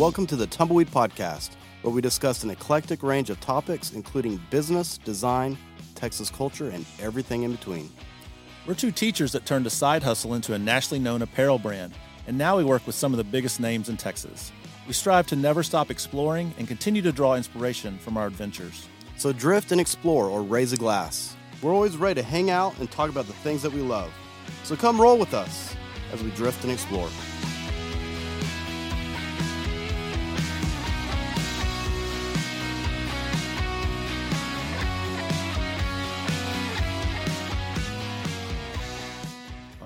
welcome to the Tumbleweed Podcast, where we discuss an eclectic range of topics, including business, design, Texas culture, and everything in between. We're two teachers that turned a side hustle into a nationally known apparel brand, and now we work with some of the biggest names in Texas. We strive to never stop exploring and continue to draw inspiration from our adventures. So drift and explore or raise a glass. We're always ready to hang out and talk about the things that we love. So come roll with us as we drift and explore.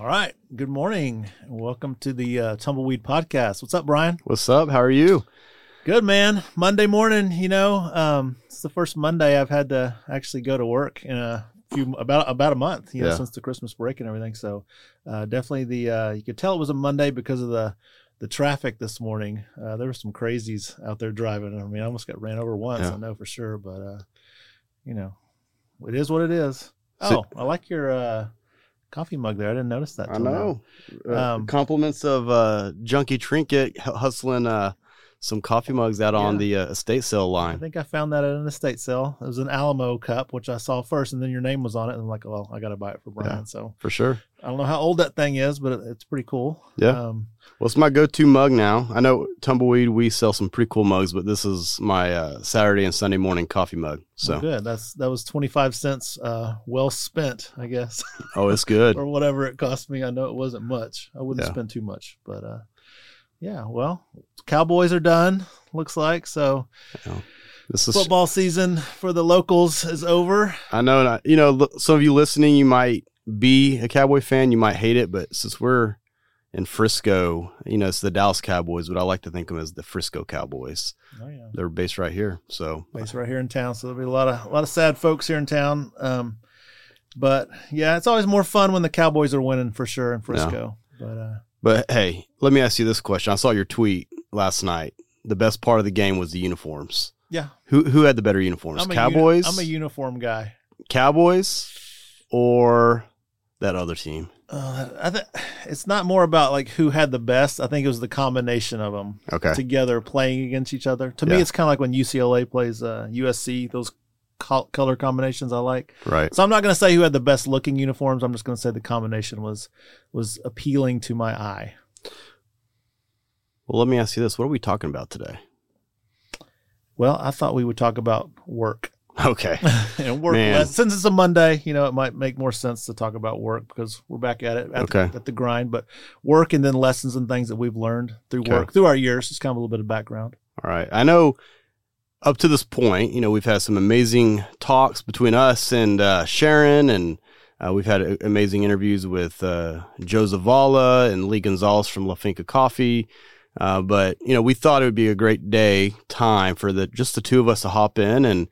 All right. Good morning. and Welcome to the uh, Tumbleweed Podcast. What's up, Brian? What's up? How are you? Good, man. Monday morning, you know, um, it's the first Monday I've had to actually go to work in a few about about a month, you know, Yeah. since the Christmas break and everything. So, uh, definitely the uh, you could tell it was a Monday because of the the traffic this morning. Uh, there were some crazies out there driving. I mean, I almost got ran over once. Yeah. I know for sure, but uh, you know, it is what it is. So- Oh, I like your uh, coffee mug there. I didn't notice that. I know. Uh, Um, compliments of uh, Junkie Trinket hustling uh, some coffee mugs out on the uh, estate sale line. I think I found that at an estate sale. It was an Alamo cup, which I saw first, and then your name was on it. And I'm like, well, I got to buy it for Brian. Yeah. So For sure. I don't know how old that thing is, but it, it's pretty cool. Yeah. Um, Well, it's my go-to mug now. I know Tumbleweed, we sell some pretty cool mugs, but this is my uh, Saturday and Sunday morning coffee mug. so good. That's that was 25 cents, uh, well spent, I guess, oh, it's good. or whatever it cost me. I know it wasn't much. I wouldn't Yeah. spend too much, but uh, yeah. Well, Cowboys are done. Looks like so. This is Football season for the locals is over. I know, I- you know, some of you listening, you might be a Cowboy fan, you might hate it, but since we're in Frisco, you know, it's the Dallas Cowboys, but I like to think of them as the Frisco Cowboys. Oh yeah. They're based right here, so Based right here in town, so there'll be a lot of a lot of sad folks here in town. Um, but yeah, it's always more fun when the Cowboys are winning for sure in Frisco. But uh, But hey, let me ask you this question. I saw your tweet last night. The best part of the game was the uniforms. yeah, Who who had the better uniforms? I'm Cowboys, Uni- I'm a uniform guy. Cowboys, or that other team? Uh, I th- it's not more about like who had the best. I think it was the combination of them Okay, together playing against each other. To me, it's kind of like when UCLA plays uh, USC. Those color combinations I like. right. So I'm not going to say who had the best looking uniforms. I'm just going to say the combination was was appealing to my eye. Well, let me ask you this: What are we talking about today? Well, I thought we would talk about work. Okay, and work Man. less. since it's a Monday, you know, it might make more sense to talk about work because we're back at it at, Okay. the, at the grind. But work and then lessons and things that we've learned through Okay. work through our years. Just kind of a little bit of background. all right. I know up to this point, you know, we've had some amazing talks between us and uh, Sharon, and uh, we've had uh, amazing interviews with uh, Joe Zavala and Lee Gonzalez from La Finca Coffee. Uh, but you know, we thought it would be a great day time for the just the two of us to hop in and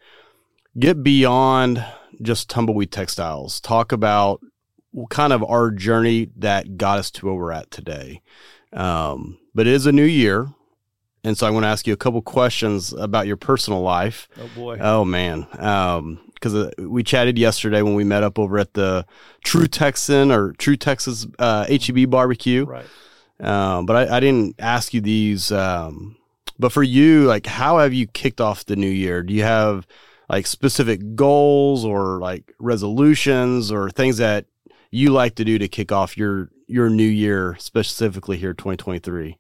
get beyond just tumbleweed textiles. Talk about kind of our journey that got us to where we're at today. Um, but it is a new year, and so I want to ask you a couple questions about your personal life. Oh boy, Oh man, because uh, we chatted yesterday when we met up over at the True Texan or True Texas uh, HEB barbecue. right. Um, but I, I didn't ask you these. Um, but for you, like, how have you kicked off the new year? Do you have like specific goals or like resolutions or things that you like to do to kick off your your new year, specifically here, twenty twenty three?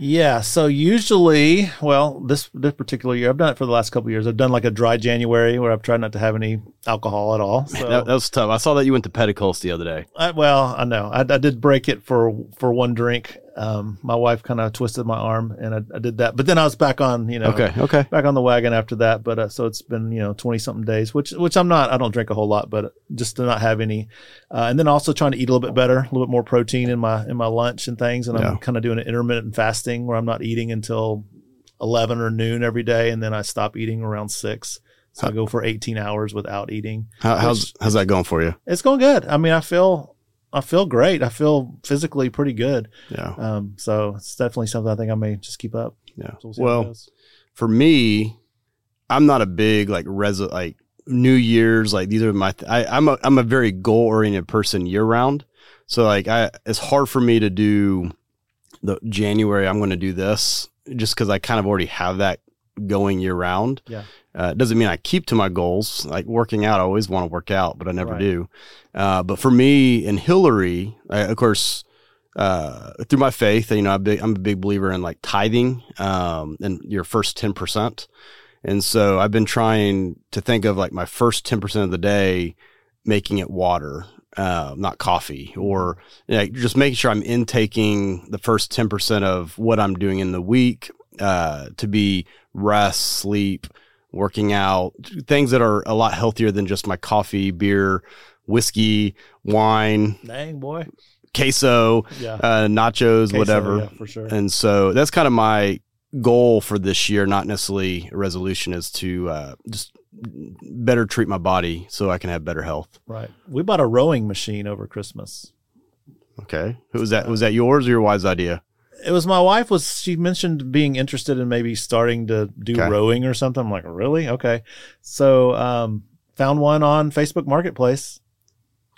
Yeah. So usually, well, this this particular year, I've done it for the last couple of years. I've done like a dry January where I've tried not to have any alcohol at all. So That, that was tough. I saw that you went to Petticoats the other day. I, well, I know I, I did break it for for one drink. Um, my wife kind of twisted my arm, and I, I did that. But then I was back on, you know, Okay, okay, back on the wagon after that. But uh, so it's been you know twenty something days, which which I'm not. I don't drink a whole lot, but just to not have any, uh, and then also trying to eat a little bit better, a little bit more protein in my in my lunch and things. And Yeah. I'm kind of doing an intermittent fasting where I'm not eating until eleven or noon every day, and then I stop eating around six. So I go for 18 hours without eating. How, how's how's that going for you? It's going good. I mean, I feel I feel great. I feel physically pretty good. Yeah, Um, so it's definitely something I think I may just keep up. yeah. So we'll see how it well, for me, I'm not a big like res like New Year's like these are my th- I, I'm a I'm a very goal oriented person year round. So like I it's hard for me to do the January I'm going to do this just because I kind of already have that going year round. Yeah. Uh, it doesn't mean I keep to my goals. Like working out, I always want to work out, but I never Right. do. Uh, but for me and Hillary, I, of course, uh, through my faith, you know, I'm, big, I'm a big believer in like tithing um, and your first 10%. And so I've been trying to think of like my first 10% of the day, making it water, uh, not coffee, or you know, just making sure I'm intaking the first 10% of what I'm doing in the week uh, to be rest, sleep, working out, things that are a lot healthier than just my coffee, beer, whiskey, wine, Dang boy. queso, Yeah. uh, nachos, Queso, whatever. yeah, for sure. And so that's kind of my goal for this year, not necessarily a resolution, is to uh, just better treat my body so I can have better health. Right. We bought a rowing machine over Christmas. Okay. Who was that? Was that yours or your wife's idea? It was my wife was she mentioned being interested in maybe starting to do Okay. rowing or something. I'm like, really? Okay. So um found one on Facebook Marketplace,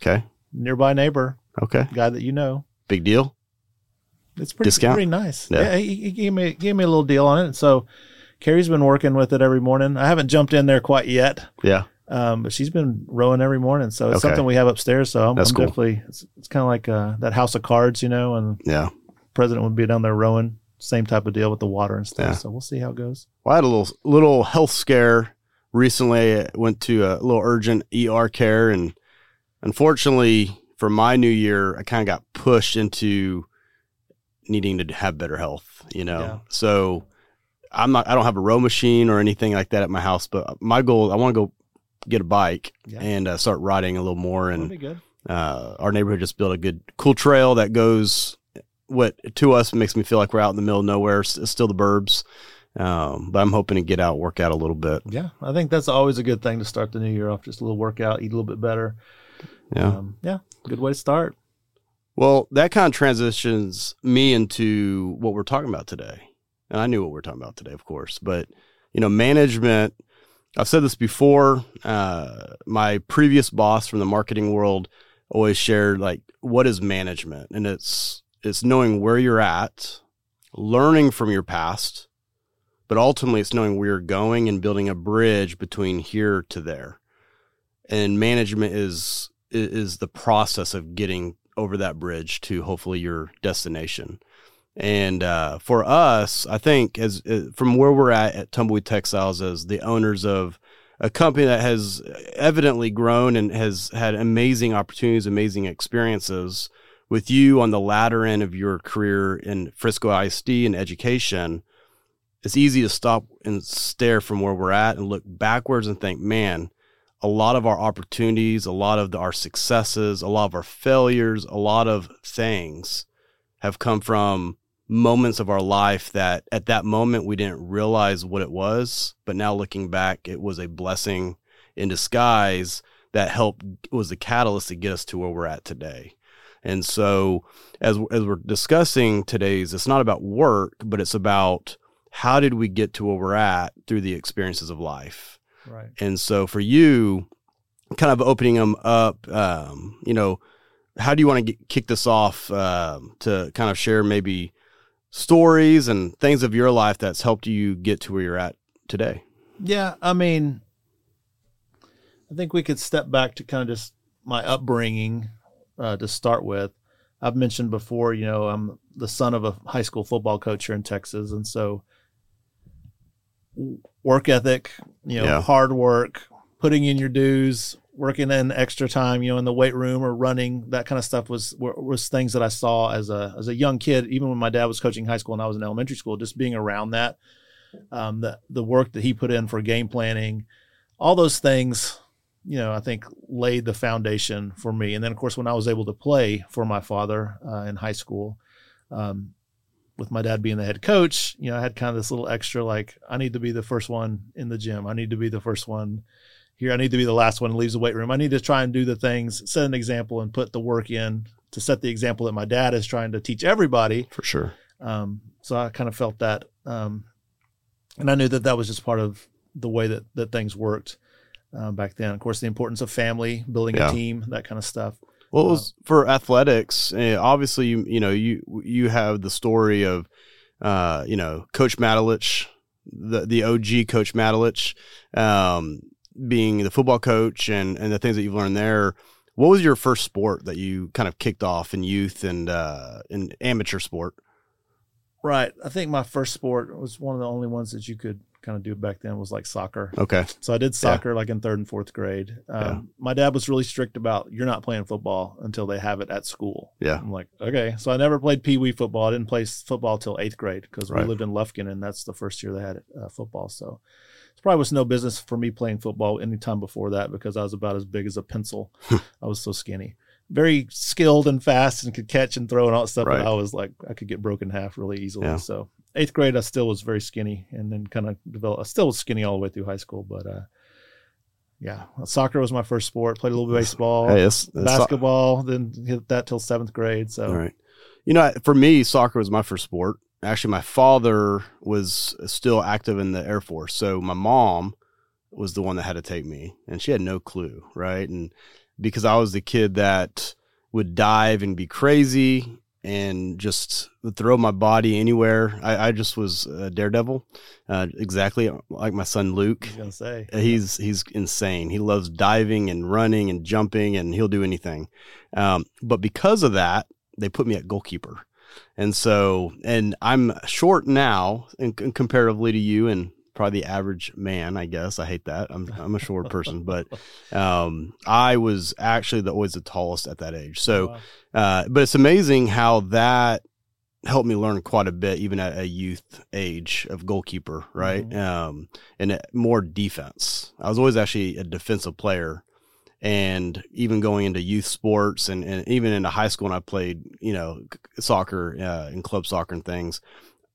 Okay. nearby neighbor, Okay. guy that you know. Big deal. It's pretty Discount? pretty nice. Yeah. Yeah, he, he gave me gave me a little deal on it. So Carrie's been working with it every morning. I haven't jumped in there quite yet. Yeah. Um, but she's been rowing every morning, so it's Okay. something we have upstairs. So I'm, That's I'm cool. definitely it's, it's kind of like uh, that house of cards, you know, and Yeah. President would be down there rowing. Same type of deal with the water and stuff. Yeah. So we'll see how it goes. Well, I had a little little health scare recently. I went to a little urgent ER care, and unfortunately, for my new year, I kind of got pushed into needing to have better health. You know, Yeah. so I'm not. I don't have a row machine or anything like that at my house, but my goal, I want to go get a bike Yeah. and uh, start riding a little more. And uh, our neighborhood just built a good, cool trail that goes. What to us makes me feel like we're out in the middle of nowhere. It's still the burbs, um, but I'm hoping to get out, work out a little bit. Yeah, I think that's always a good thing to start the new year off. Just a little workout, eat a little bit better. Yeah. Um, yeah, good way to start. Well, that kind of transitions me into what we're talking about today. And I knew what we are talking about today, of course. But, you know, management, I've said this before. Uh, my previous boss from the marketing world always shared like, what is management? And it's, it's knowing where you're at, learning from your past, but ultimately it's knowing where you're going and building a bridge between here to there. And management is, is the process of getting over that bridge to hopefully your destination. And uh, for us, I think as uh, from where we're at at Tumbleweed Textiles as the owners of a company that has evidently grown and has had amazing opportunities, amazing experiences with you on the latter end of your career in Frisco ISD and education, it's easy to stop and stare from where we're at and look backwards and think, man, a lot of our opportunities, a lot of the, our successes, a lot of our failures, a lot of things have come from moments of our life that at that moment we didn't realize what it was, but now looking back, it was a blessing in disguise that helped was the catalyst to get us to where we're at today. And so as as we're discussing today's it's not about work, but it's about how did we get to where we're at through the experiences of life. Right. And so for you, kind of opening them up, um, you know, how do you want to get, kick this off um, to kind of share maybe stories and things of your life that's helped you get to where you're at today? Yeah, I mean, I think we could step back to kind of just my upbringing uh, to start with. I've mentioned before, you know, I'm the son of a high school football coach here in Texas, and so work ethic, you know, Yeah. hard work, putting in your dues, working in extra time, you know, in the weight room or running, that kind of stuff was was things that I saw as a as a young kid, even when my dad was coaching high school and I was in elementary school, just being around that, um, the the work that he put in for game planning, all those things, you know, I think laid the foundation for me. And then, of course, when I was able to play for my father uh, in high school, um, with my dad being the head coach, you know, I had kind of this little extra like, I need to be the first one in the gym. I need to be the first one here. I need to be the last one who leaves the weight room. I need to try and do the things, set an example, and put the work in to set the example that my dad is trying to teach everybody. For sure. Um, so I kind of felt that, um, and I knew that that was just part of the way that that things worked uh, back then. Of course, the importance of family, building Yeah. a team, that kind of stuff. Well, it was for athletics. eh, obviously, you you know you you have the story of uh, you know, Coach Matulich, the the OG Coach Matulich, um, being the football coach and and the things that you've learned there. What was your first sport that you kind of kicked off in youth and uh, in amateur sport? Right. I think my first sport was one of the only ones that you could kind of do back then was like soccer. Okay. So I did soccer yeah. like in third and fourth grade. Um, yeah. My dad was really strict about you're not playing football until they have it at school. Yeah. I'm like, okay. So I never played pee wee football. I didn't play football till eighth grade because right. we lived in Lufkin and that's the first year they had uh, football. So it probably was no business for me playing football anytime before that because I was about as big as a pencil. I was so skinny very skilled and fast and could catch and throw and all that stuff. Right. But I was like, I could get broken half really easily. Yeah. So eighth grade, I still was very skinny and then kind of developed, I still was skinny all the way through high school. But, uh, yeah, soccer was my first sport. Played a little baseball, hey, it's, it's basketball, so- then hit that till seventh grade. So, all right. You know, for me, soccer was my first sport. Actually, my father was still active in the Air Force. So my mom was the one that had to take me, and she had no clue, right? And because I was the kid that would dive and be crazy and just throw my body anywhere. I, I just was a daredevil, uh, exactly like my son Luke. Was say uh, he's he's insane. He loves diving and running and jumping, and he'll do anything. Um, but because of that, they put me at goalkeeper, and so and I'm short now, and comparatively to you, and probably the average man, I guess. I hate that. I'm I'm a short person, but um, I was actually the, always the tallest at that age. So, uh, but it's amazing how that helped me learn quite a bit, even at a youth age of goalkeeper, right? Mm-hmm. Um, and more defense. I was always actually a defensive player. And even going into youth sports and, and even into high school, and I played, you know, soccer uh, and club soccer and things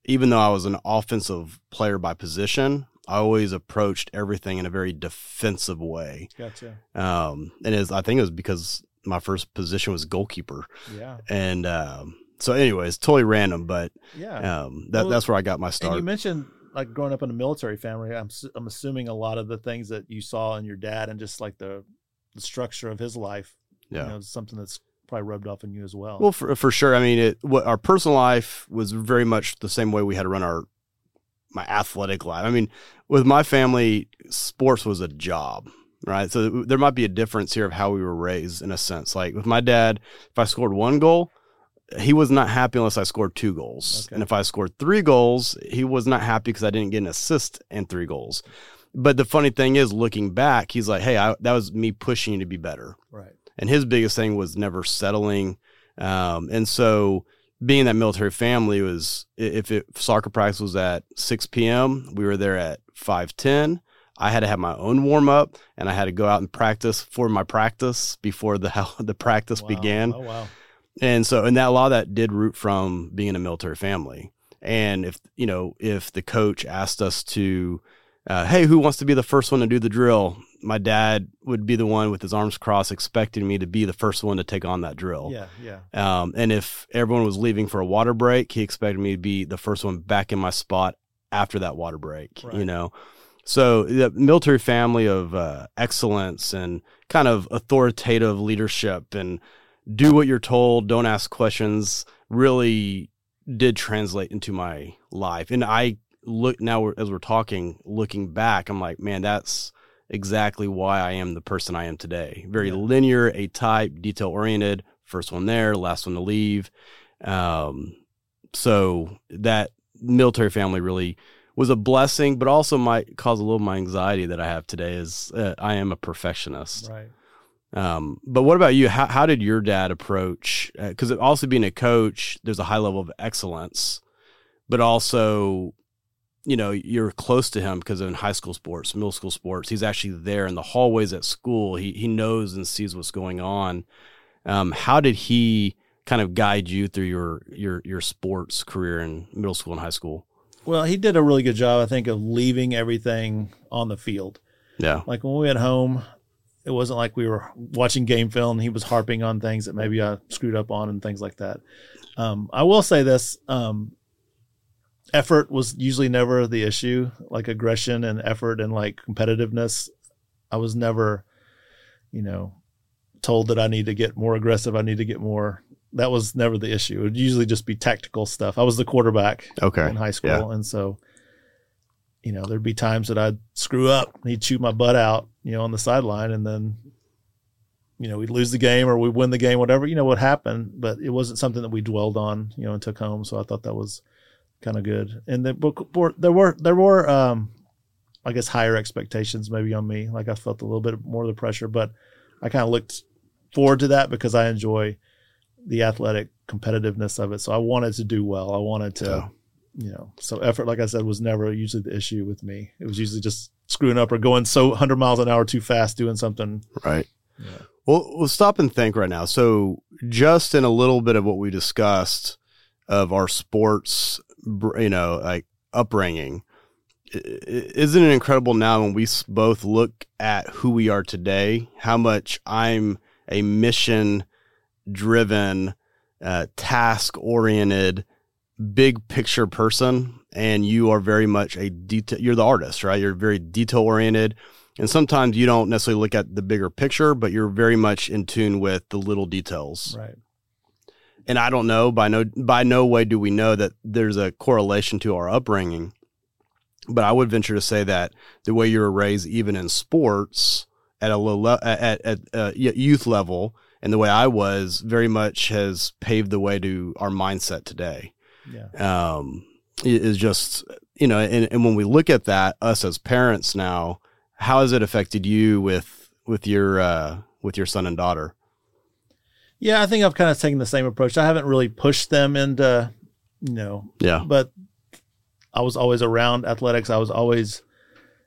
even though I was an offensive player by position, I always approached everything in a very defensive way. Gotcha. Um, and was, I think it was because my first position was goalkeeper. Yeah. And um, so, anyways, totally random, but yeah, um, that, well, that's where I got my start. you mentioned like growing up in a military family. I'm I'm assuming a lot of the things that you saw in your dad and just like the the structure of his life. Yeah. You know, something that's probably rubbed off on you as well. Well, for, for sure. I mean, it, what our personal life was very much the same way we had to run our my athletic life. I mean, with my family, sports was a job, right? So there might be a difference here of how we were raised in a sense. Like with my dad, if I scored one goal, he was not happy unless I scored two goals. Okay. And if I scored three goals, he was not happy because I didn't get an assist and three goals. But the funny thing is, looking back, he's like, "Hey, I, that was me pushing you to be better." Right and his biggest thing was never settling. Um, and so being that military family was if it, soccer practice was at 6 p.m., we were there at 5:10. I had to have my own warm up, and I had to go out and practice for my practice before the the practice wow. began. Oh wow! And so, and that a lot of that did root from being in a military family. And if you know, if the coach asked us to, uh, hey, who wants to be the first one to do the drill? My dad would be the one with his arms crossed, expecting me to be the first one to take on that drill. Yeah, yeah. Um, and if everyone was leaving for a water break, he expected me to be the first one back in my spot after that water break. Right. You know, so the military family of uh, excellence and kind of authoritative leadership and do what you're told, don't ask questions, really did translate into my life. And I look now as we're talking, looking back, I'm like, man, that's exactly why I am the person I am today. Very yeah. linear, A type, detail oriented. First one there, last one to leave. Um, so that military family really was a blessing, but also might cause a little of my anxiety that I have today. Is uh, I am a perfectionist. Right. Um, but what about you? How, how did your dad approach? Because uh, also being a coach, there's a high level of excellence, but also you know you're close to him because in high school sports middle school sports he's actually there in the hallways at school. He, he knows and sees what's going on. Um, how did he kind of guide you through your your your sports career in middle school and high school? Well he did a really good job i think of leaving everything on the field. Yeah. Like when we went home it wasn't like we were watching game film. He was harping on things that maybe i screwed up on and things like that. Um, i will say this um, effort was usually never the issue like aggression and effort and like competitiveness i was never you know told that i need to get more aggressive i need to get more that was never the issue. It would usually just be tactical stuff. I was the quarterback Okay. in high school, Yeah. and so you know there'd be times that I'd screw up, and he'd chew my butt out, you know, on the sideline, and then you know we'd lose the game or we'd win the game, whatever you know what happened. But it wasn't something that we dwelled on, you know, and took home. So I thought that was kind of good. And the, but there were there were um, I guess higher expectations maybe on me. Like I felt a little bit more of the pressure, but I kind of looked forward to that because I enjoy the athletic competitiveness of it. So I wanted to do well. I wanted to, Yeah. you know, so effort, like I said, was never usually the issue with me. It was usually just screwing up or going so 100 miles an hour too fast, doing something. Right. Yeah. Well, we'll stop and think right now. So, just in a little bit of what we discussed of our sports, you know, like upbringing, isn't it incredible now when we both look at who we are today, how much I'm a mission driven, uh, task oriented, big picture person, and you are very much a detail. You're the artist, right? You're very detail oriented. And sometimes you don't necessarily look at the bigger picture, but you're very much in tune with the little details. Right. And I don't know by no by no way do we know that there's a correlation to our upbringing. But I would venture to say that the way you were raised, even in sports, at a low le- at at uh, youth level, and the way I was, very much has paved the way to our mindset today Yeah. um, is just you know, and, and when we look at that, us as parents now, how has it affected you with with your uh, with your son and daughter? Yeah. I think I've kind of taken the same approach. I haven't really pushed them into, you know, Yeah, but I was always around athletics. I was always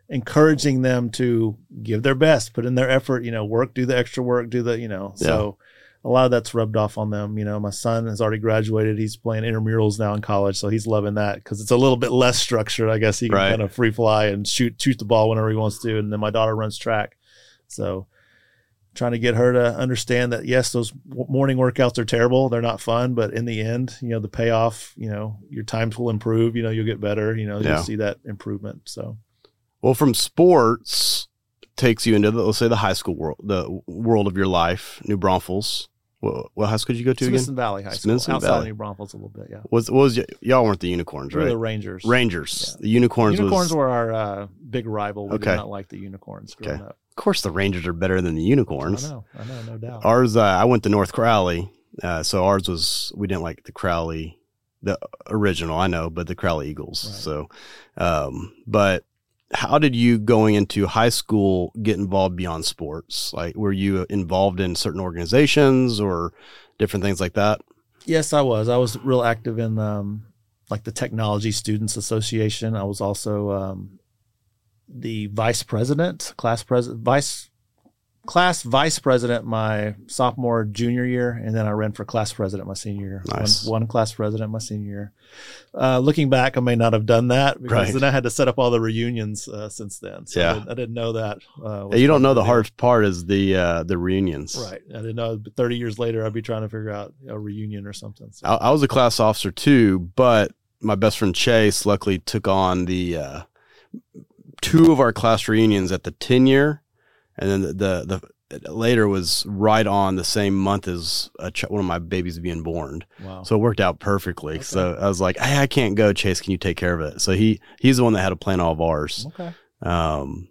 encouraging them to give their best, put in their effort, you know, work, do the extra work, do the, you know, so a lot of that's rubbed off on them. You know, my son has already graduated. He's playing intramurals now in college. So he's loving that because it's a little bit less structured. I guess he can Right. kind of free fly and shoot, shoot the ball whenever he wants to. And then my daughter runs track. So trying to get her to understand that yes, those morning workouts are terrible. They're not fun, but in the end, you know, the payoff, you know, your times will improve, you know, you'll get better, you know, Yeah. you'll see that improvement. So well, from sports takes you into the, let's say the high school world, the world of your life, New Braunfels. What, what high school did you go to Smithson again? Valley High School, Smithson outside Valley. of New Braunfels a little bit. Yeah. Was was y- y'all weren't the unicorns, We were right? the Rangers. Rangers, Yeah. the unicorns. Unicorns was, were our uh, big rival. We Okay. did not like the unicorns growing up. Of course, the Rangers are better than the Unicorns. I know, I know, no doubt. Ours, uh, I went to North Crowley, uh, so ours was we didn't like the Crowley, the original. I know, but the Crowley Eagles. Right. So, um, but how did you going into high school get involved beyond sports? Like, were you involved in certain organizations or different things like that? Yes, I was. I was real active in um, like the Technology Students Association. I was also um, the vice president, class president, vice class vice president my sophomore junior year, and then I ran for class president my senior year. Nice. One, one class president my senior year. Uh, looking back, I may not have done that because Right. then I had to set up all the reunions uh, since then. So Yeah. I, didn't, I didn't know that. Uh, you don't know the hardest part is the uh, the reunions. Right. I didn't know. 30 years later, I'd be trying to figure out a reunion or something. So. I, I was a class officer too, but my best friend Chase luckily took on the uh, two of our class reunions at the ten year, and then the the, the later was right on the same month as a ch- one of my babies being born. Wow. So it worked out perfectly. So I was like, hey, I can't go, Chase. Can you take care of it? So he he's the one that had to plan all of ours. okay. Um,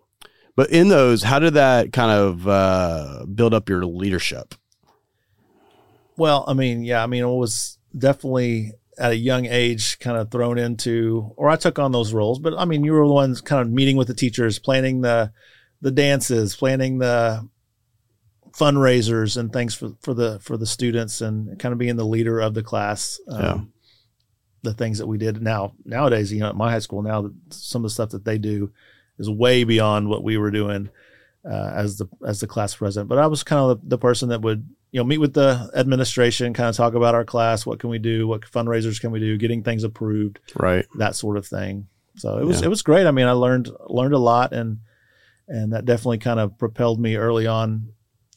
but in those, how did that kind of uh, build up your leadership? Well, I mean, yeah, I mean, it was definitely at a young age kind of thrown into, or I took on those roles. But I mean, you were the ones kind of meeting with the teachers, planning the the dances, planning the fundraisers and things for, for the for the students, and kind of being the leader of the class. Um, Yeah. The things that we did now nowadays, you know, at my high school now, some of the stuff that they do is way beyond what we were doing uh, as the as the class president. But I was kind of the, the person that would you know meet with the administration, kind of talk about our class, what can we do, what fundraisers can we do, getting things approved, Right. that sort of thing. So it was Yeah. it was great. I mean, I learned learned a lot, and and that definitely kind of propelled me early on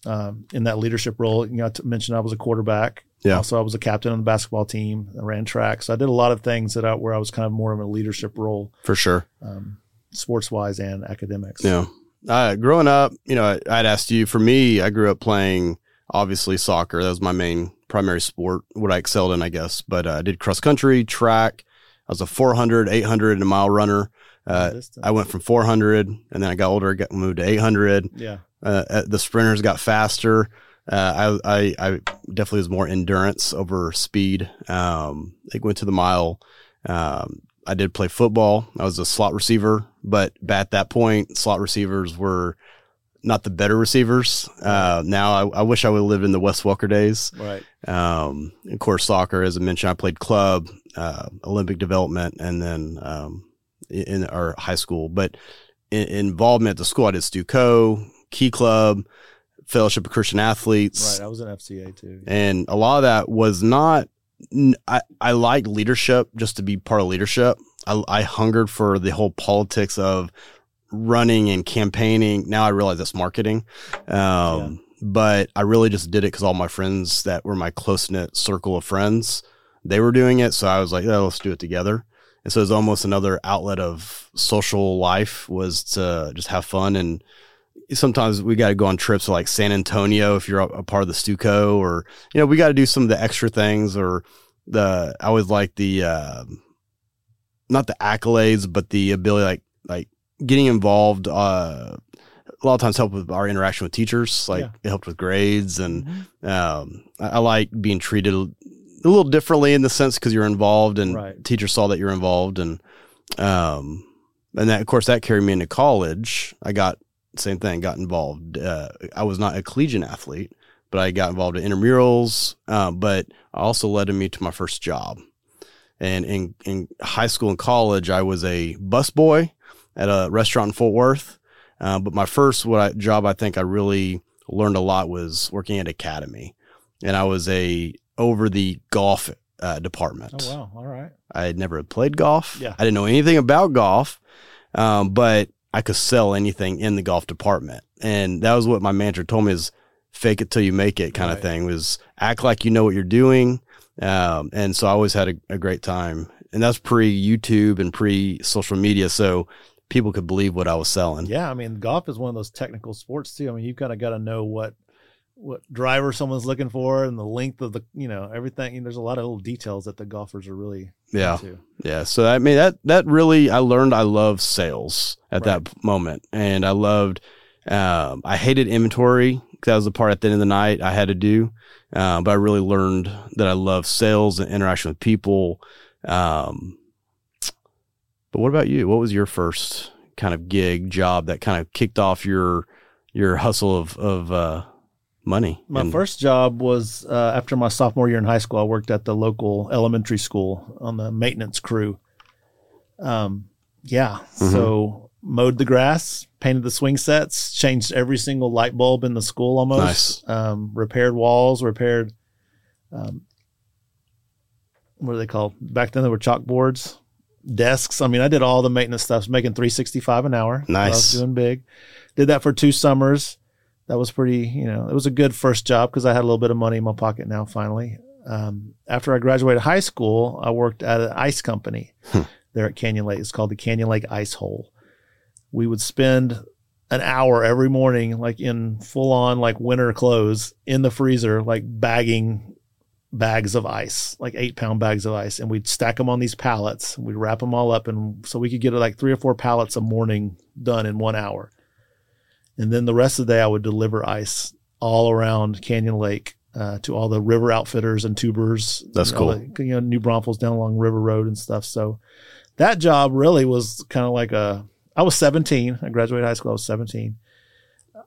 um, in that leadership role. You know, I t- mentioned I was a quarterback. Yeah. Also, I was a captain on the basketball team. I ran track, so I did a lot of things that I, where I was kind of more of a leadership role, For sure. um, sports wise and academics. Yeah. Uh, growing up, you know, I- I'd asked you, for me, I grew up playing obviously soccer. That was my main primary sport, what I excelled in, I guess. But uh, I did cross country, track. I was a 400, 800 and a mile runner. Uh, I went from 400 and then I got older, got moved to 800. yeah. Uh, the sprinters got faster. Uh, I, I, I definitely was more endurance over speed. Um, I went to the mile. Um, I did play football. I was a slot receiver, but at that point, slot receivers were not the better receivers. Uh, now I, I wish I would have lived in the Wes Welker days. Right. Um, of course, soccer, as I mentioned, I played club, uh, Olympic development, and then um, in, our high school. But in, involvement at the school, I did Stuco, Key Club, Fellowship of Christian Athletes, Right. I was in FCA too. and a lot of that was not. I I like leadership just to be part of leadership. I, I hungered for the whole politics of running and campaigning. Now I realize that's marketing. Um, But I really just did it because all my friends that were my close knit circle of friends, they were doing it. So I was like, oh, let's do it together. And so it was almost another outlet of social life was to just have fun. And sometimes we got to go on trips to like San Antonio if you're a, a part of the Stuco or, you know, we got to do some of the extra things or the, I always like the, um not the accolades, but the ability, like, like getting involved, uh, a lot of times help with our interaction with teachers. Like Yeah. it helped with grades and, Mhm. um, I, I like being treated a little differently in the sense because you're involved and Right. teachers saw that you're involved and, um, and that of course that carried me into college. I got same thing, got involved. Uh, I was not a collegiate athlete, but I got involved in intramurals. Uh, but also led me to my first job. And in, in high school and college, I was a busboy at a restaurant in Fort Worth. Uh, but my first what I, job, I think I really learned a lot was working at Academy, and I was a over the golf uh, department. Oh wow. All right. I had never played golf. Yeah. I didn't know anything about golf, um, but I could sell anything in the golf department, and that was what my manager told me: is fake it till you make it, kind of thing. Was act like you know what you're doing, um, and so I always had a, a great time. And that's pre YouTube and pre social media, so people could believe what I was selling. Yeah, I mean, golf is one of those technical sports too. I mean, you kind of got to know what what driver someone's looking for and the length of the, you know, everything. And there's a lot of little details that the golfers are really Yeah. into. Yeah. So I mean that that really I learned I love sales at that moment, and I loved. Um, I hated inventory that was the part at the end of the night I had to do, uh, but I really learned that I love sales and interaction with people. Um, but what about you? What was your first kind of gig job that kind of kicked off your your hustle of of uh, money? My And- first job was uh, after my sophomore year in high school. I worked at the local elementary school on the maintenance crew. Um, yeah, Mm-hmm. so mowed the grass, painted the swing sets, changed every single light bulb in the school almost. Nice. Um, repaired walls, repaired. Um, what are they called? Back then, they were chalkboards, desks. I mean, I did all the maintenance stuff. Making three sixty five an hour. I Nice. was doing big. Did that for two summers that was pretty, you know, it was a good first job because I had a little bit of money in my pocket now finally. Um, after I graduated high school, I worked at an ice company Hmm. there at Canyon Lake. It's called the Canyon Lake Ice Hole. We would spend an hour every morning, like in full on like winter clothes in the freezer, like bagging bags of ice, like eight pound bags of ice. And we'd stack them on these pallets. We'd wrap them all up. And so we could get like three or four pallets a morning done in one hour. And then the rest of the day, I would deliver ice all around Canyon Lake uh, to all the river outfitters and tubers. That's know, cool. like, you know, New Braunfels down along River Road and stuff. So that job really was kind of like a. I was 17. I graduated high school. I was 17.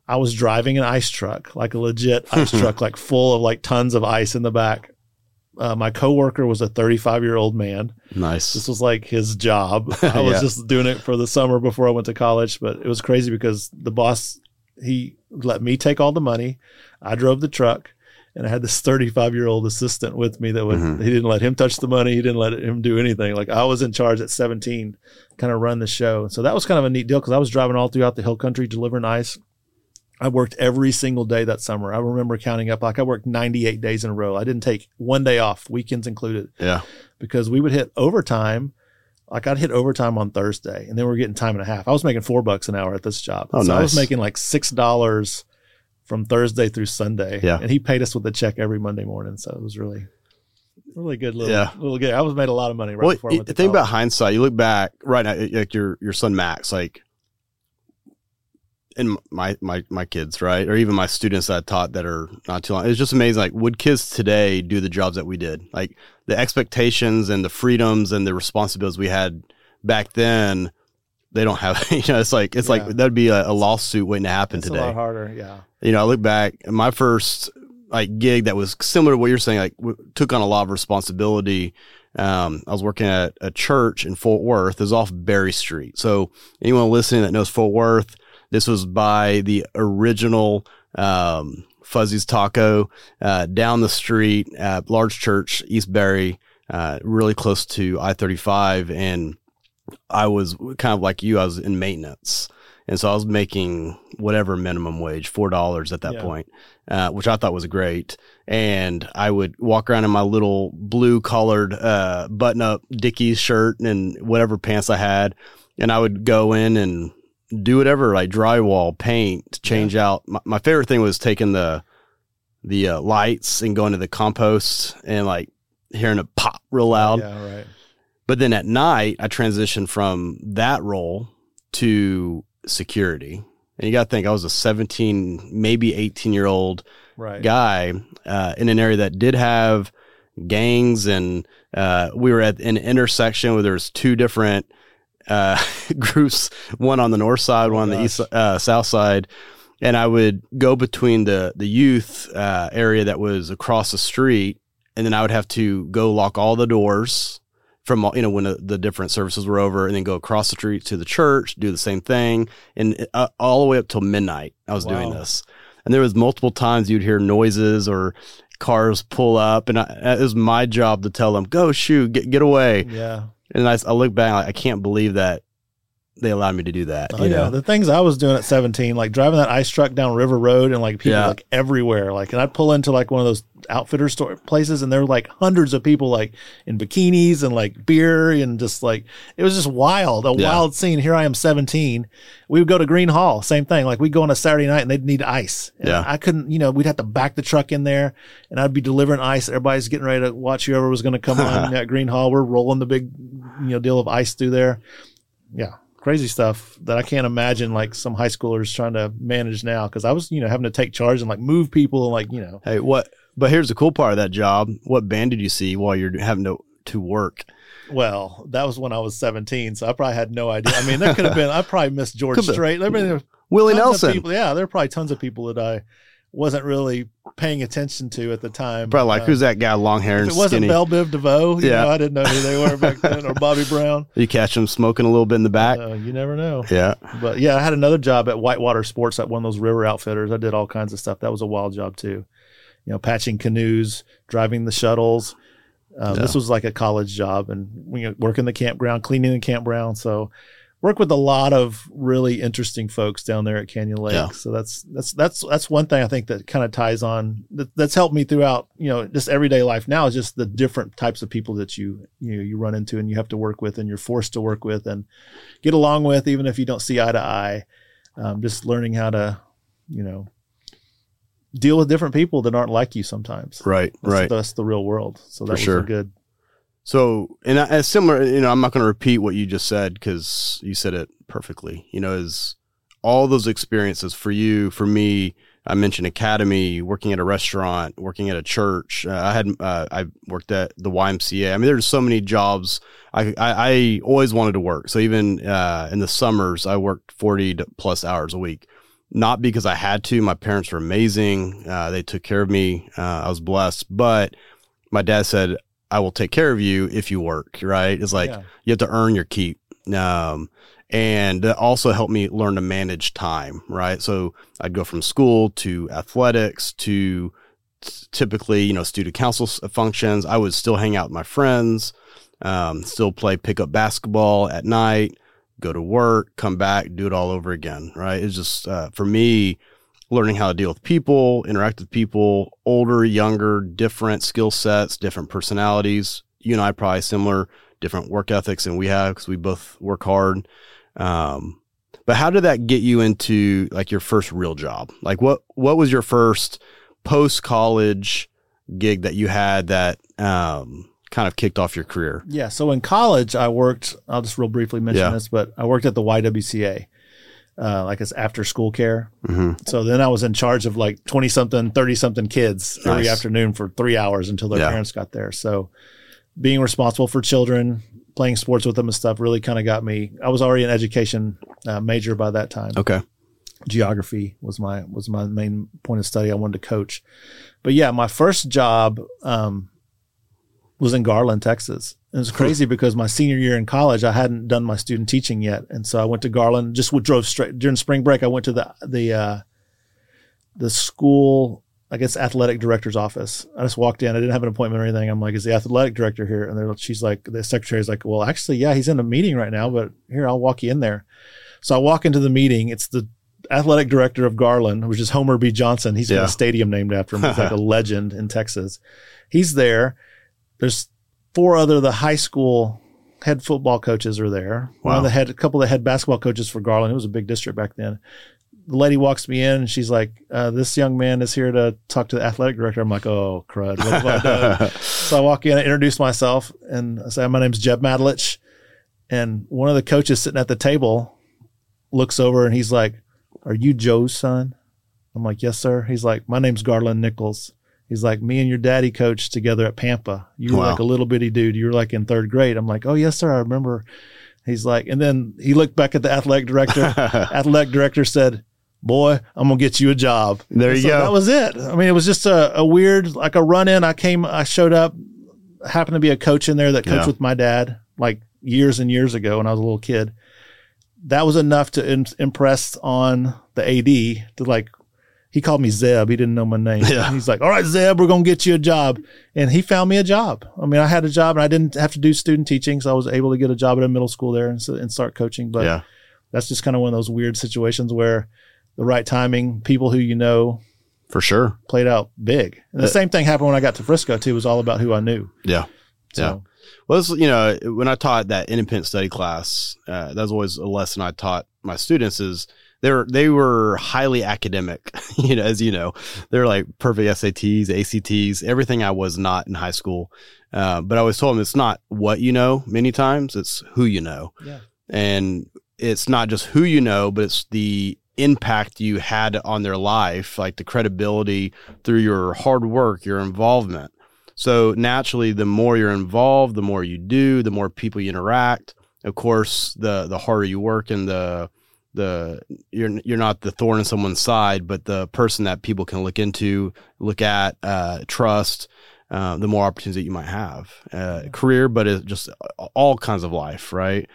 I was driving an ice truck, like a legit ice truck, like full of like tons of ice in the back. Uh, my coworker was a 35 year old man. nice. This was like his job. I was Yeah. just doing it for the summer before I went to college, but it was crazy because the boss he let me take all the money. I drove the truck, and I had this 35 year old assistant with me that would Mhm. he didn't let him touch the money. He didn't let him do anything. Like I was in charge at 17, kind of run the show. So that was kind of a neat deal because I was driving all throughout the hill country delivering ice. I worked every single day that summer. I remember counting up like I worked 98 days in a row. I didn't take one day off, weekends included yeah. because we would hit overtime. Like I'd hit overtime on Thursday, and then we are getting time and a half. I was making four bucks an hour at this job, Oh, so I was making like six dollars from Thursday through Sunday. Yeah. And he paid us with a check every Monday morning. So it was really, really good little, Yeah. little good. I was made a lot of money right well, before I went the to thing about hindsight, you look back right now, like your your son Max, like, and my my my kids, right, or even my students that I taught that are not too long. It's just amazing. Like, would kids today do the jobs that we did? Like the expectations and the freedoms and the responsibilities we had back then. They don't have, you know. It's like it's Yeah. like that'd be a, a lawsuit waiting to happen it's a today. lot harder. Yeah. you know, I look back my first like gig that was similar to what you're saying, like w- took on a lot of responsibility. Um, I was working at a church in Fort Worth. It was off Berry Street. So anyone listening that knows Fort Worth, this was by the original um, Fuzzy's Taco uh, down the street, at large church, East Berry, uh, really close to I-35, and I was kind of like you. I was in maintenance. And so I was making whatever minimum wage, four dollars at that Yeah. point, uh, which I thought was great. And I would walk around in my little blue collared uh, button up Dickies shirt and whatever pants I had, and I would go in and do whatever, like drywall, paint, change out. My, my favorite thing was taking the the uh, lights and going to the compost and like hearing it pop real loud. Yeah. Right. But then at night, I transitioned from that role to security. And you got to think, I was a 17, maybe 18 year old Right. guy uh, in an area that did have gangs. And uh, we were at an intersection where there was two different uh, groups, one on the north side, one on the east, uh, south side. And I would go between the, the youth uh, area that was across the street. And then I would have to go lock all the doors from all- you know when the, the different services were over, and then go across the street to the church, do the same thing, and uh, all the way up till midnight. I was doing this, and there was multiple times you'd hear noises or cars pull up, and I, it was my job to tell them, "Go shoot, get get away." Yeah. And I, I look back, like, I can't believe that they allowed me to do that. Oh, you yeah. know, The things I was doing at 17, like driving that ice truck down River Road and like people Yeah. like everywhere. Like, and I'd pull into like one of those outfitter store places and there were like hundreds of people like in bikinis and like beer and just like, it was just wild, a Yeah. wild scene. Here I am 17. We would go to Gruene Hall, same thing. Like we'd go on a Saturday night and they'd need ice. And Yeah. I couldn't, you know, we'd have to back the truck in there and I'd be delivering ice. Everybody's getting ready to watch whoever was going to come on at Gruene Hall. We're rolling the big, you know, deal of ice through there. Yeah. Crazy stuff that I can't imagine like some high schoolers trying to manage now. Cause I was, you know, having to take charge and like move people and like, you know, hey, what? But here's the cool part of that job. What band did you see while you're having to to work? well, that was when I was 17. So I probably had no idea. I mean, there could have been, I probably missed George. Strait. There been Willie Nelson. people- yeah. There are probably tons of people that I wasn't really paying attention to at the time. Probably like, Uh, who's that guy, long hair and it wasn't skinny? Belle Biv DeVoe, you Yeah. know, I didn't know who they were back then, or Bobby Brown. you catch them smoking a little bit in the back. Uh, you never know. yeah. But yeah, I had another job at Whitewater Sports at one of those river outfitters. I did all kinds of stuff. That was a wild job too. You know, patching canoes, driving the shuttles. Um, This was like a college job, and we you know, work in the campground, cleaning the campground. So, work with a lot of really interesting folks down there at Canyon Lake. Yeah. So that's that's that's that's one thing I think that kind of ties on. That, that's helped me throughout. You know, just everyday life now is just the different types of people that you you know, you run into and you have to work with, and you're forced to work with and get along with, even if you don't see eye to eye um, just learning how to, you know, deal with different people that aren't like you sometimes. Right. That's, right. That's the real world. So that For was sure. a good. So, and as similar, you know, I'm not going to repeat what you just said because you said it perfectly. You know, is all those experiences for you, for me. I mentioned academy, working at a restaurant, working at a church. Uh, I had uh, I worked at the YMCA. I mean, there's so many jobs. I I, I always wanted to work. So even uh, in the summers, I worked 40 plus hours a week. Not because I had to. My parents were amazing. Uh, they took care of me. Uh, I was blessed. But my dad said, I will take care of you if you work, right? It's like Yeah. you have to earn your keep. Um, and that also helped me learn to manage time, right? So I'd go from school to athletics to t- typically, you know, student council s- functions. I would still hang out with my friends, um, still play pickup basketball at night, go to work, come back, do it all over again, right? It's just, uh, for me, learning how to deal with people, interact with people, older, younger, different skill sets, different personalities. You and I probably similar, different work ethics than we have because we both work hard. Um, But how did that get you into like your first real job? Like what what was your first post college gig that you had that um, kind of kicked off your career? Yeah. So in college, I worked. I'll just real briefly mention Yeah. this, but I worked at the YWCA, uh, like it's after school care. hmm So then I was in charge of like 20 something, 30 something kids every afternoon for three hours until their Yeah. parents got there. So being responsible for children, playing sports with them and stuff really kind of got me. I was already an education uh, major by that time. Okay. Geography was my, was my main point of study. I wanted to coach. But yeah, my first job, um, was in Garland, Texas. It was crazy because my senior year in college, I hadn't done my student teaching yet, and so I went to Garland. Just would drove straight during spring break. I went to the the uh, the school, I guess, athletic director's office. I just walked in. I didn't have an appointment or anything. I'm like, "Is the athletic director here?" And they're, she's like, the secretary's like, "Well, actually, yeah, he's in a meeting right now, but here, I'll walk you in there." So I walk into the meeting. It's the athletic director of Garland, which is Homer B. Johnson. He's got a stadium named after him. He's like a legend in Texas. He's there. There's four other the high school head football coaches are there. One Wow. of the head, a couple of the head basketball coaches for Garland. It was a big district back then. The lady walks me in and she's like, uh, "This young man is here to talk to the athletic director." I'm like, "Oh crud, what have I done?" so I walk in, I introduce myself, and I say, "My name's Jeb Matulich." And one of the coaches sitting at the table looks over and he's like, "Are you Joe's son?" I'm like, "Yes, sir." He's like, "My name's Garland Nichols." He's like, "Me and your daddy coached together at Pampa. You were Wow. like a little bitty dude. You were like in third grade." I'm like, "Oh yes, sir. I remember." He's like, and then he looked back at the athletic director. athletic director said, "Boy, I'm gonna get you a job." There And you so go. That was it. I mean, it was just a, a weird, like a run in. I came, I showed up, happened to be a coach in there that coached Yeah. with my dad like years and years ago when I was a little kid. That was enough to im- impress on the AD to like, he called me Zeb. He didn't know my name. Yeah. He's like, all right, Zeb, we're going to get you a job. And he found me a job. I mean, I had a job and I didn't have to do student teaching. So I was able to get a job at a middle school there and, and start coaching. But yeah. that's just kind of one of those weird situations where the right timing, people who you know For sure. played out big. And the Uh, same thing happened when I got to Frisco too. It was all about who I knew. Yeah. So Well, this, you know, when I taught that independent study class, uh, that was always a lesson I taught my students is they were, they were highly academic, you know, as you know, they're like perfect SATs, ACTs, everything I was not in high school. Uh, but I always told them it's not what you know many times, it's who you know. Yeah. And it's not just who you know, but it's the impact you had on their life, like the credibility through your hard work, your involvement. So naturally, the more you're involved, the more you do, the more people you interact. Of course, the the harder you work and the the you're you're not the thorn in someone's side, but the person that people can look into, look at, uh, trust. Uh, the more opportunities that you might have, uh, career, but it's just all kinds of life, right?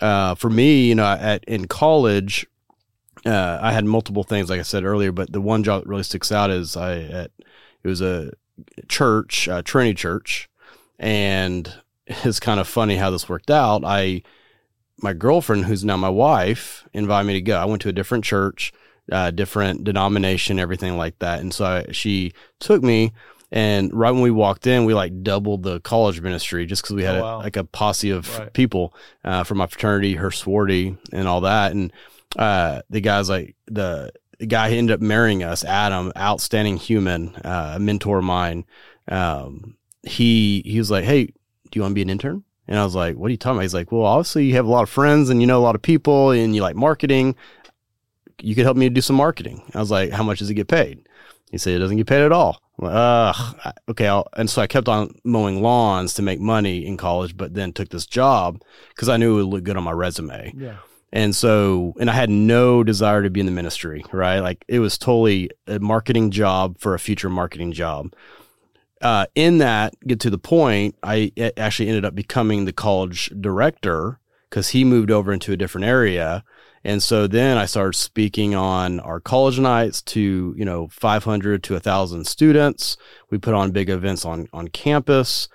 Uh, for me, you know, at in college, uh, I had multiple things, like I said earlier, but the one job that really sticks out is I at it was a church, uh, Trinity Church, and it's kind of funny how this worked out. I, my girlfriend, who's now my wife, invited me to go. I went to a different church, uh, different denomination, everything like that, and so I, she took me. And right when we walked in, we like doubled the college ministry just because we had Oh, a, like a posse of Right. people uh, from my fraternity, her sorority, and all that. And uh, the guys like the, the guy who ended up marrying us, Adam, outstanding human, uh, a mentor of mine. Um, he he was like, "Hey, do you want to be an intern?" And I was like, "What are you talking about?" He's like, "Well, obviously you have a lot of friends and you know a lot of people and you like marketing. You could help me do some marketing." I was like, "How much does it get paid?" He said, "It doesn't get paid at all." Like, Ugh, okay. I'll, and so I kept on mowing lawns to make money in college, but then took this job because I knew it would look good on my resume. yeah, And so, and I had no desire to be in the ministry, right? Like it was totally a marketing job for a future marketing job. Uh, in that, get to the point, I actually ended up becoming the college director because he moved over into a different area. And so then I started speaking on our college nights to, you know, 500 to 1,000 students. We put on big events on, on campus.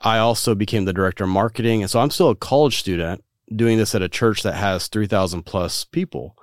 I also became the director of marketing. And so I'm still a college student doing this at a church that has 3,000 plus people.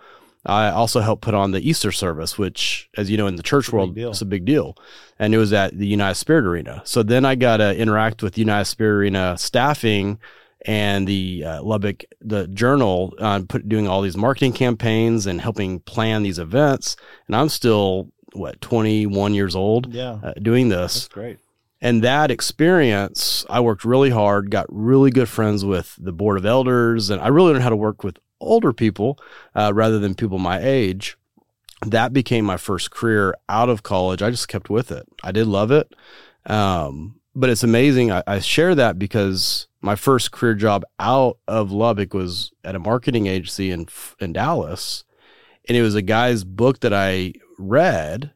I also helped put on the Easter service, which, as you know, in the church world, it's a big deal. And it was at the United Spirit Arena. So then I got to interact with United Spirit Arena staffing and the uh, Lubbock the Journal uh, put doing all these marketing campaigns and helping plan these events. And I'm still what 21 years old Yeah. uh, doing That's this. great. And that experience, I worked really hard, got really good friends with the board of elders, and I really learned how to work with older people uh, rather than people my age. That became my first career out of college. I just kept with it. I did love it. Um, but it's amazing. I, I share that because my first career job out of Lubbock was at a marketing agency in in Dallas, and it was a guy's book that I read.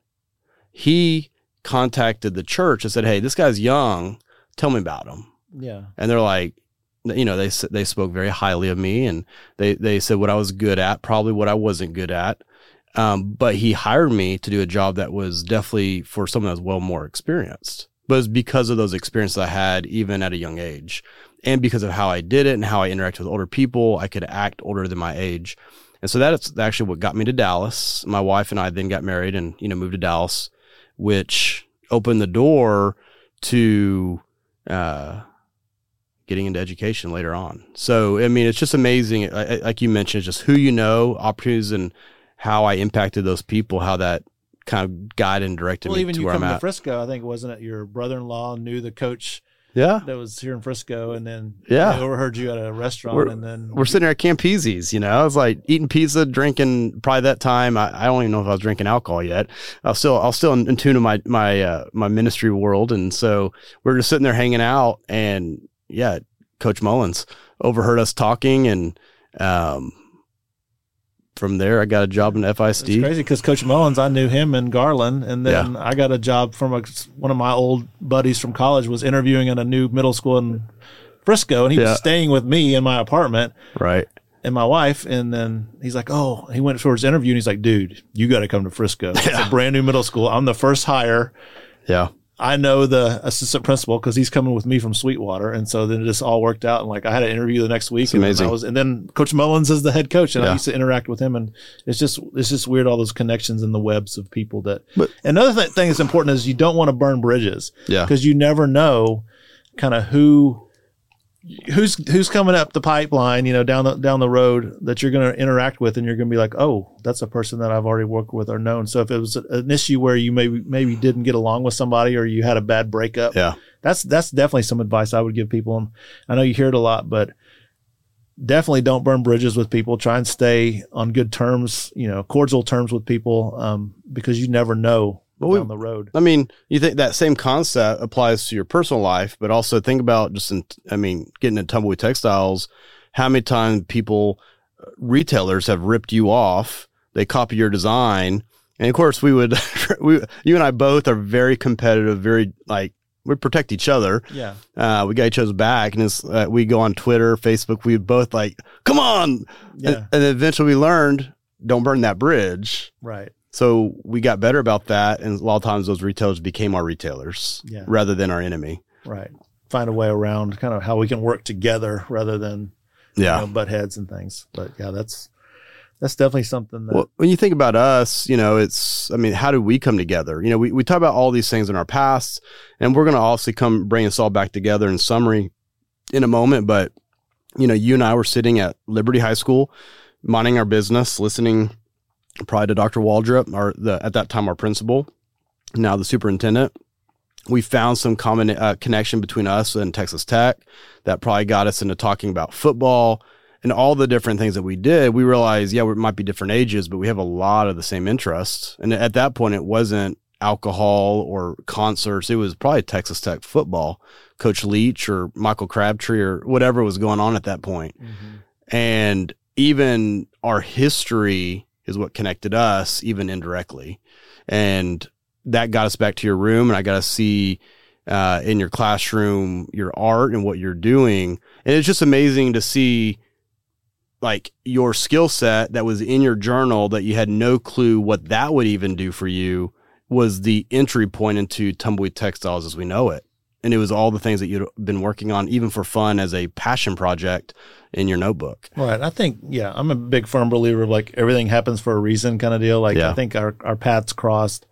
He contacted the church and said, "Hey, this guy's young. Tell me about him." Yeah. And they're like, you know, they they spoke very highly of me, and they they said what I was good at, probably what I wasn't good at. Um, but he hired me to do a job that was definitely for someone that was well more experienced. But it's because of those experiences I had even at a young age, and because of how I did it and how I interacted with older people, I could act older than my age. And so that's actually what got me to Dallas. My wife and I then got married and you know moved to Dallas, which opened the door to uh, getting into education later on. So, I mean, it's just amazing. I- I- Like you mentioned, just who you know, opportunities, and how I impacted those people, how that kind of guided and directed Well, me even to you where I'm coming to at. Frisco, I think wasn't it your brother-in-law knew the coach yeah. that was here in Frisco, and then Yeah. they overheard you at a restaurant, We're- and then We're sitting there at Campisi's, you know, I was like eating pizza, drinking. Probably that time, I, I don't even know if I was drinking alcohol yet. I was still, I was still in, in tune to my my uh, my ministry world, and so we are just sitting there hanging out, and yeah, Coach Mullins overheard us talking, and um, from there, I got a job in It's FISD. crazy because Coach Mullins, I knew him in Garland, and then I got a job from a, one of my old buddies from college was interviewing at a new middle school in Frisco, and he Yeah. was staying with me in my apartment Right. and my wife. And then he's like, "Oh," he went towards interview, and he's like, "Dude, you got to come to Frisco. It's a brand new middle school. I'm the first hire." Yeah. I know the assistant principal because he's coming with me from Sweetwater, and so then it just all worked out. And like I had an interview the next week, and amazing. I was, and then Coach Mullins is the head coach, and I used to interact with him, and it's just it's just weird all those connections and the webs of people that. But- another th- thing that's important is you don't want to burn bridges Yeah. because you never know kind of who who's who's coming up the pipeline, you know, down the down the road that you're going to interact with, and you're going to be like, oh, that's a person that I've already worked with or known. So if it was an issue where you maybe maybe didn't get along with somebody or you had a bad breakup, Yeah. that's that's definitely some advice I would give people. And I know you hear it a lot, but definitely don't burn bridges with people. Try and stay on good terms, you know, cordial terms with people, um, because you never know Well, we- down the road. I mean, you think that same concept applies to your personal life, but also think about just in, I mean, getting into tumbleweed textiles, how many times people, uh, retailers have ripped you off, they copy your design. And of course, we would, we, you and I both are very competitive, very like, we protect each other. Yeah, Uh, we got each other's back, and it's, uh, we go on Twitter, Facebook. We both like, come on, yeah, and, and eventually we learned, don't burn that bridge. right. So we got better about that, and a lot of times those retailers became our retailers Yeah. rather than our enemy. Right. Find a way around kind of how we can work together rather than Yeah. you know, butt heads and things. But yeah, that's that's definitely something that Well, when you think about us, you know, it's, I mean, how do we come together? You know, we, we talk about all these things in our past, and we're going to obviously come bring us all back together in summary in a moment. But, you know, you and I were sitting at Liberty High School, minding our business, listening probably to Dr. Waldrip, our, the, at that time, our principal, now the superintendent. We found some common uh, connection between us and Texas Tech that probably got us into talking about football and all the different things that we did, we realized, yeah, we might be different ages, but we have a lot of the same interests. And at that point, it wasn't alcohol or concerts. It was probably Texas Tech football, Coach Leach or Michael Crabtree or whatever was going on at that point. And even our history is what connected us, even indirectly. And that got us back to your room, and I got to see uh, in your classroom your art and what you're doing. And it's just amazing to see like your skill set that was in your journal that you had no clue what that would even do for you was the entry point into tumbleweed textiles as we know it. And it was all the things that you'd been working on, even for fun as a passion project in your notebook. Right. I think, yeah, I'm a big firm believer of like everything happens for a reason kind of deal. Like Yeah. I think our, our paths crossed.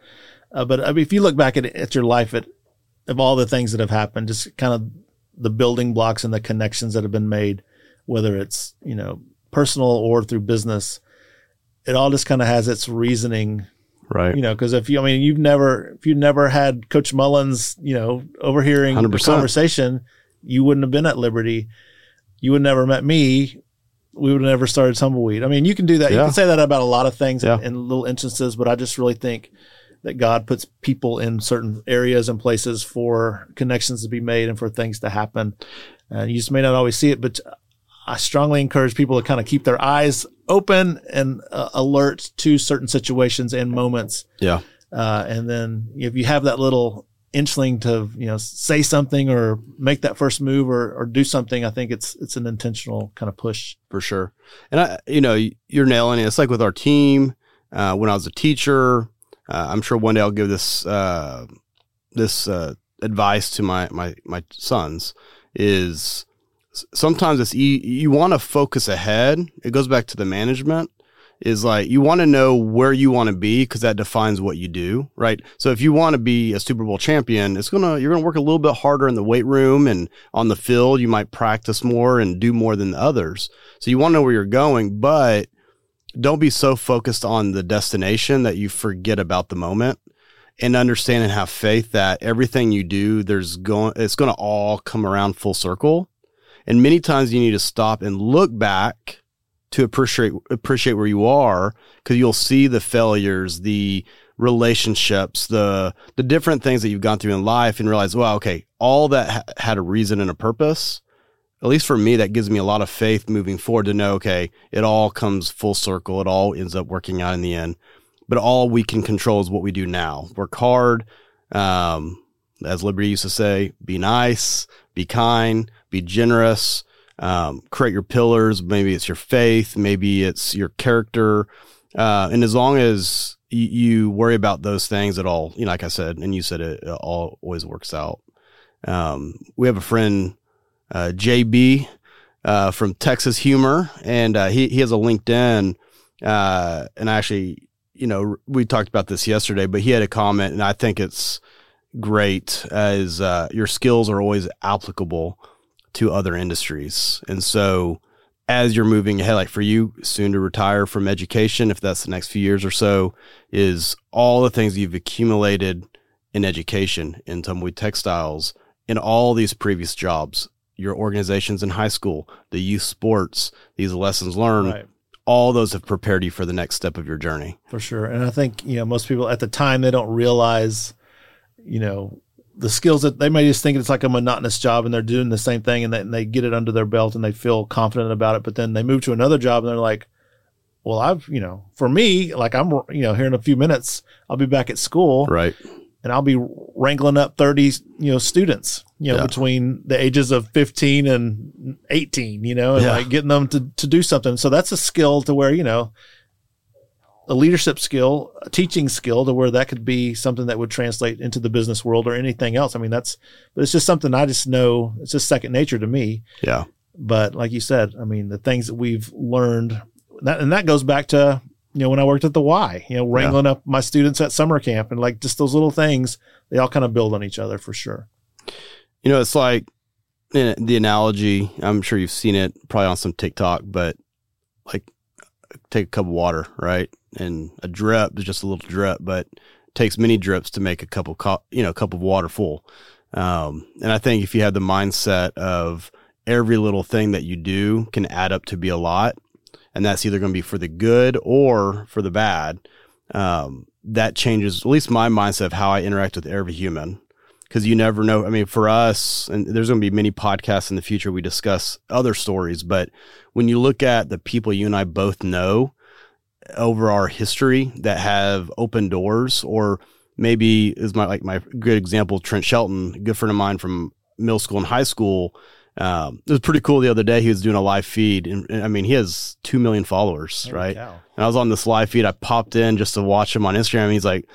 Uh, but I mean, if you look back at, at your life, at, of all the things that have happened, just kind of the building blocks and the connections that have been made, whether it's you know personal or through business. It all just kind of has its reasoning Right. you know because if you i mean you've never if you never had coach mullins you know overhearing 100%. conversation you wouldn't have been at liberty you would never met me we would have never started tumbleweed i mean you can do that you can say that about a lot of things Yeah. in, in little instances but i just really think that god puts people in certain areas and places for connections to be made and for things to happen and you just may not always see it but i strongly encourage people to kind of keep their eyes open and uh, alert to certain situations and moments yeah. uh, and then if you have that little inchling to you know say something or make that first move or, or do something i think it's it's an intentional kind of push for sure. And I, you know, you're nailing it. It's like with our team. Uh, when I was a teacher, uh, I'm sure one day I'll give this uh, this uh, advice to my my my sons. Is sometimes it's e- you want to focus ahead. It goes back to the management. Is like you want to know where you want to be because that defines what you do, right? So if you want to be a Super Bowl champion, it's gonna you're gonna work a little bit harder in the weight room and on the field. You might practice more and do more than the others. So you want to know where you're going, but don't be so focused on the destination that you forget about the moment and understand and have faith that everything you do, there's going, it's going to all come around full circle. And many times you need to stop and look back to appreciate, appreciate where you are because you'll see the failures, the relationships, the, the different things that you've gone through in life and realize, well, okay, all that ha- had a reason and a purpose at least for me, that gives me a lot of faith moving forward to know, okay, it all comes full circle. It all ends up working out in the end. But all we can control is what we do now. Work hard. Um, as Liberty used to say, be nice, be kind, be generous, um, create your pillars. Maybe it's your faith, maybe it's your character. Uh, and as long as you, you worry about those things, it all, you know, like I said, and you said it, it all always works out. Um, we have a friend, uh, JB uh, from Texas Humor, and uh, he he has a LinkedIn. Uh, and actually, you know, we talked about this yesterday, but he had a comment, and I think it's great. As uh, your skills are always applicable to other industries, and so as you're moving ahead, like for you, soon to retire from education, if that's the next few years or so, is all the things you've accumulated in education in Tumbleweed Textiles in all these previous jobs your organizations in high school, the youth sports, these lessons learned, right all those have prepared you for the next step of your journey. for sure and i think you know most people at the time they don't realize you know the skills that they may just think it's like a monotonous job and they're doing the same thing and they, and they get it under their belt and they feel confident about it but then they move to another job and they're like well i've you know for me like i'm you know here in a few minutes i'll be back at school Right. and I'll be wrangling up 30, you know, students, you know, Yeah. between the ages of 15 and 18, you know, and Yeah. like getting them to, to do something. So that's a skill to where, you know, a leadership skill, a teaching skill to where that could be something that would translate into the business world or anything else. I mean, that's, but it's just something I just know it's just second nature to me. Yeah. But like you said, I mean, the things that we've learned that, and that goes back to, you know, when I worked at the Y, you know, wrangling up my students at summer camp and like just those little things, they all kind of build on each other for sure. You know, it's like the analogy, I'm sure you've seen it probably on some TikTok, but like take a cup of water, right? And a drip is just a little drip, but takes many drips to make a cup of, co- you know, a cup of water full. Um, and I think if you have the mindset of every little thing that you do can add up to be a lot, and that's either going to be for the good or for the bad, um, that changes at least my mindset of how I interact with every human. Because you never know. I mean, for us, and there's going to be many podcasts in the future we discuss other stories, but when you look at the people you and I both know over our history that have opened doors, or maybe is my like my good example, Trent Shelton, a good friend of mine from middle school and high school. Um, it was pretty cool the other day. He was doing a live feed, and, and I mean, he has two million followers, Holy right? cow. And I was on this live feed. I popped in just to watch him on Instagram. And he's like,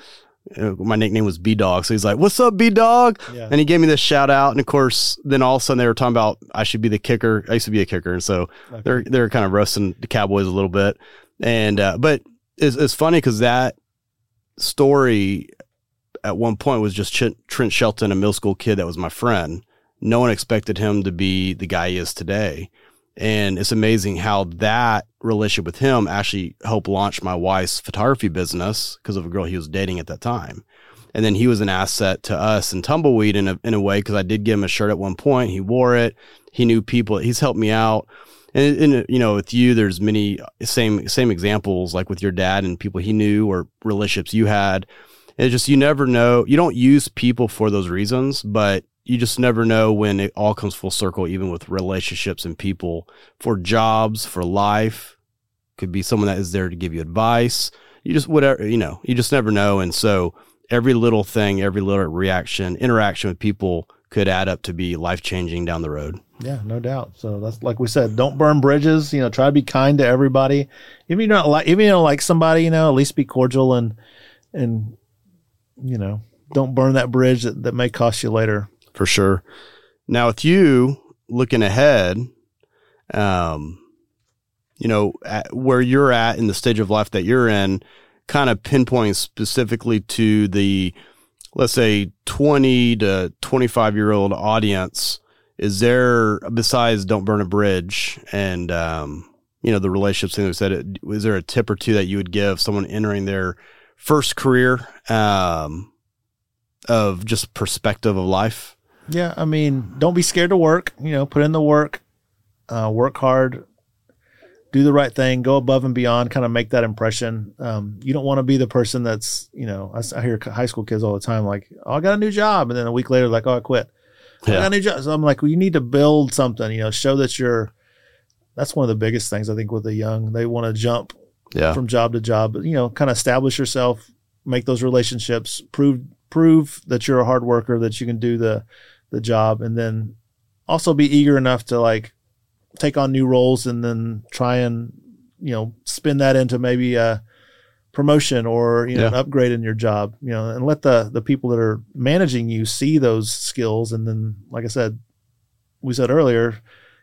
uh, my nickname was B Dog. So he's like, "What's up, B Dog?" Yeah. And he gave me this shout out. And of course, then all of a sudden they were talking about I should be the kicker. I used to be a kicker, and so Okay. they're they're kind of roasting the Cowboys a little bit. And uh, but it's, it's funny because that story at one point was just Ch- Trent Shelton, a middle school kid that was my friend. no one expected him to be the guy he is today. And it's amazing how that relationship with him actually helped launch my wife's photography business because of a girl he was dating at that time. And then he was an asset to us and Tumbleweed in a, in a way because I did give him a shirt at one point. He wore it. He knew people. He's helped me out. And, and uh, you know, with you, there's many uh, same same examples like with your dad and people he knew or relationships you had. It's just you never know. You don't use people for those reasons, but you just never know when it all comes full circle, even with relationships and people for jobs, for life. Could be someone that is there to give you advice. You just, whatever, you know, you just never know. And so every little thing, every little reaction, interaction with people could add up to be life changing down the road. Yeah, no doubt. So that's like we said, don't burn bridges. You know, try to be kind to everybody. Even you don't like, even you don't like somebody, you know, at least be cordial and and you know, don't burn that bridge that, that may cost you later for sure. Now, with you looking ahead, um, you know, where you're at in the stage of life that you're in, kind of pinpointing specifically to the, let's say, 20 to 25 year old audience, is there, besides Don't Burn a Bridge and, um, you know, the relationships thing that said, was there a tip or two that you would give someone entering their first career um, of just perspective of life? Yeah, I mean, don't be scared to work. You know, put in the work, uh, work hard, do the right thing, go above and beyond, kind of make that impression. Um, you don't want to be the person that's, you know, I, I, hear high school kids all the time like, "Oh, I got a new job," and then a week later, like, "Oh, I quit." Yeah. I got a new job. So I'm like, well, you need to build something. You know, show that you're. That's one of the biggest things I think with the young. They want to jump yeah. from job to job. but You know, kind of establish yourself, make those relationships, prove prove that you're a hard worker, that you can do the the job and then also be eager enough to like take on new roles and then try and you know spin that into maybe a promotion or you know yeah. an upgrade in your job you know and let the the people that are managing you see those skills. And then like i said we said earlier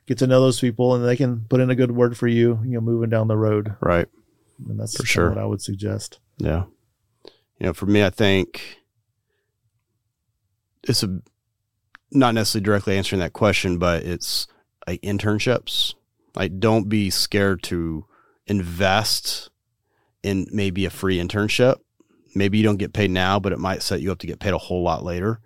get to know those people and they can put in a good word for you you know moving down the road. Right. And that's for sure. what i would suggest. Yeah. You know for me i think it's a not necessarily directly answering that question, but it's like internships. Like, don't be scared to invest in maybe a free internship. Maybe you don't get paid now, but it might set you up to get paid a whole lot later.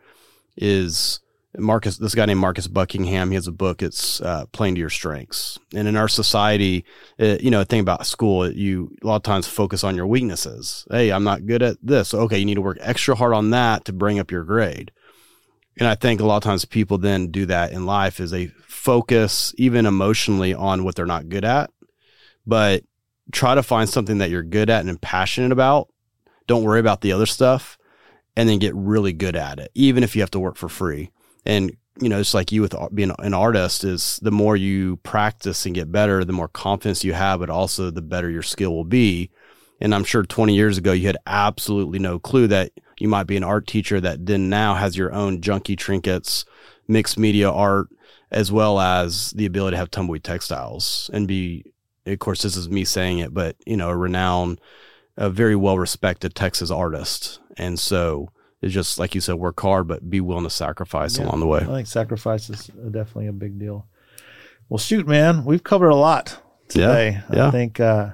Is Marcus, this guy named Marcus Buckingham, he has a book. It's uh, playing to your strengths. And in our society, it, you know, the thing about school, you a lot of times focus on your weaknesses. Hey, I'm not good at this. Okay, you need to work extra hard on that to bring up your grade. And I think a lot of times people then do that in life is they focus even emotionally on what they're not good at, but try to find something that you're good at and passionate about. Don't worry about the other stuff and then get really good at it, even if you have to work for free. And, you know, it's like you with being an artist is the more you practice and get better, the more confidence you have, but also the better your skill will be. And I'm sure 20 years ago, you had absolutely no clue that you might be an art teacher that then now has your own junky trinkets, mixed media art, as well as the ability to have tumbleweed textiles and be, of course, this is me saying it, but you know, a renowned, a very well respected Texas artist. And so it's just like you said, work hard, but be willing to sacrifice yeah, along the way. I think sacrifice is definitely a big deal. Well, shoot, man, we've covered a lot today. Yeah, yeah. I think, uh,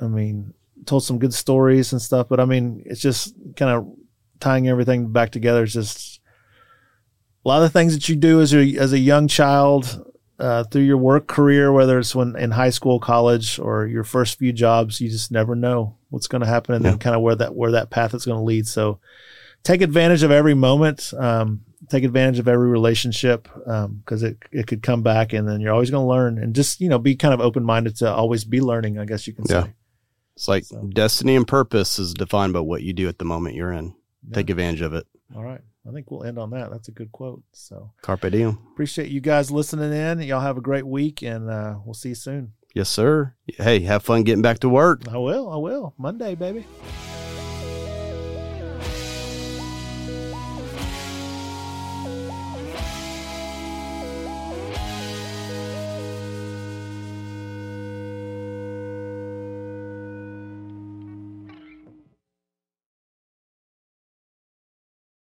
I mean, told some good stories and stuff. But I mean, it's just kind of tying everything back together. It's just a lot of the things that you do as a as a young child uh, through your work career, whether it's when in high school, college, or your first few jobs, you just never know what's going to happen, and yeah. then kind of where that where that path is going to lead. So, take advantage of every moment. Um, take advantage of every relationship because um, it it could come back, and then you're always going to learn. And just you know, be kind of open minded to always be learning. I guess you can yeah. say. It's like so. destiny and purpose is defined by what you do at the moment you're in. Yeah. Take advantage of it. All right. I think we'll end on that. That's a good quote. So carpe diem. Appreciate you guys listening in. Y'all have a great week, and uh, we'll see you soon. Yes, sir. Hey, have fun getting back to work. I will. I will. Monday, baby.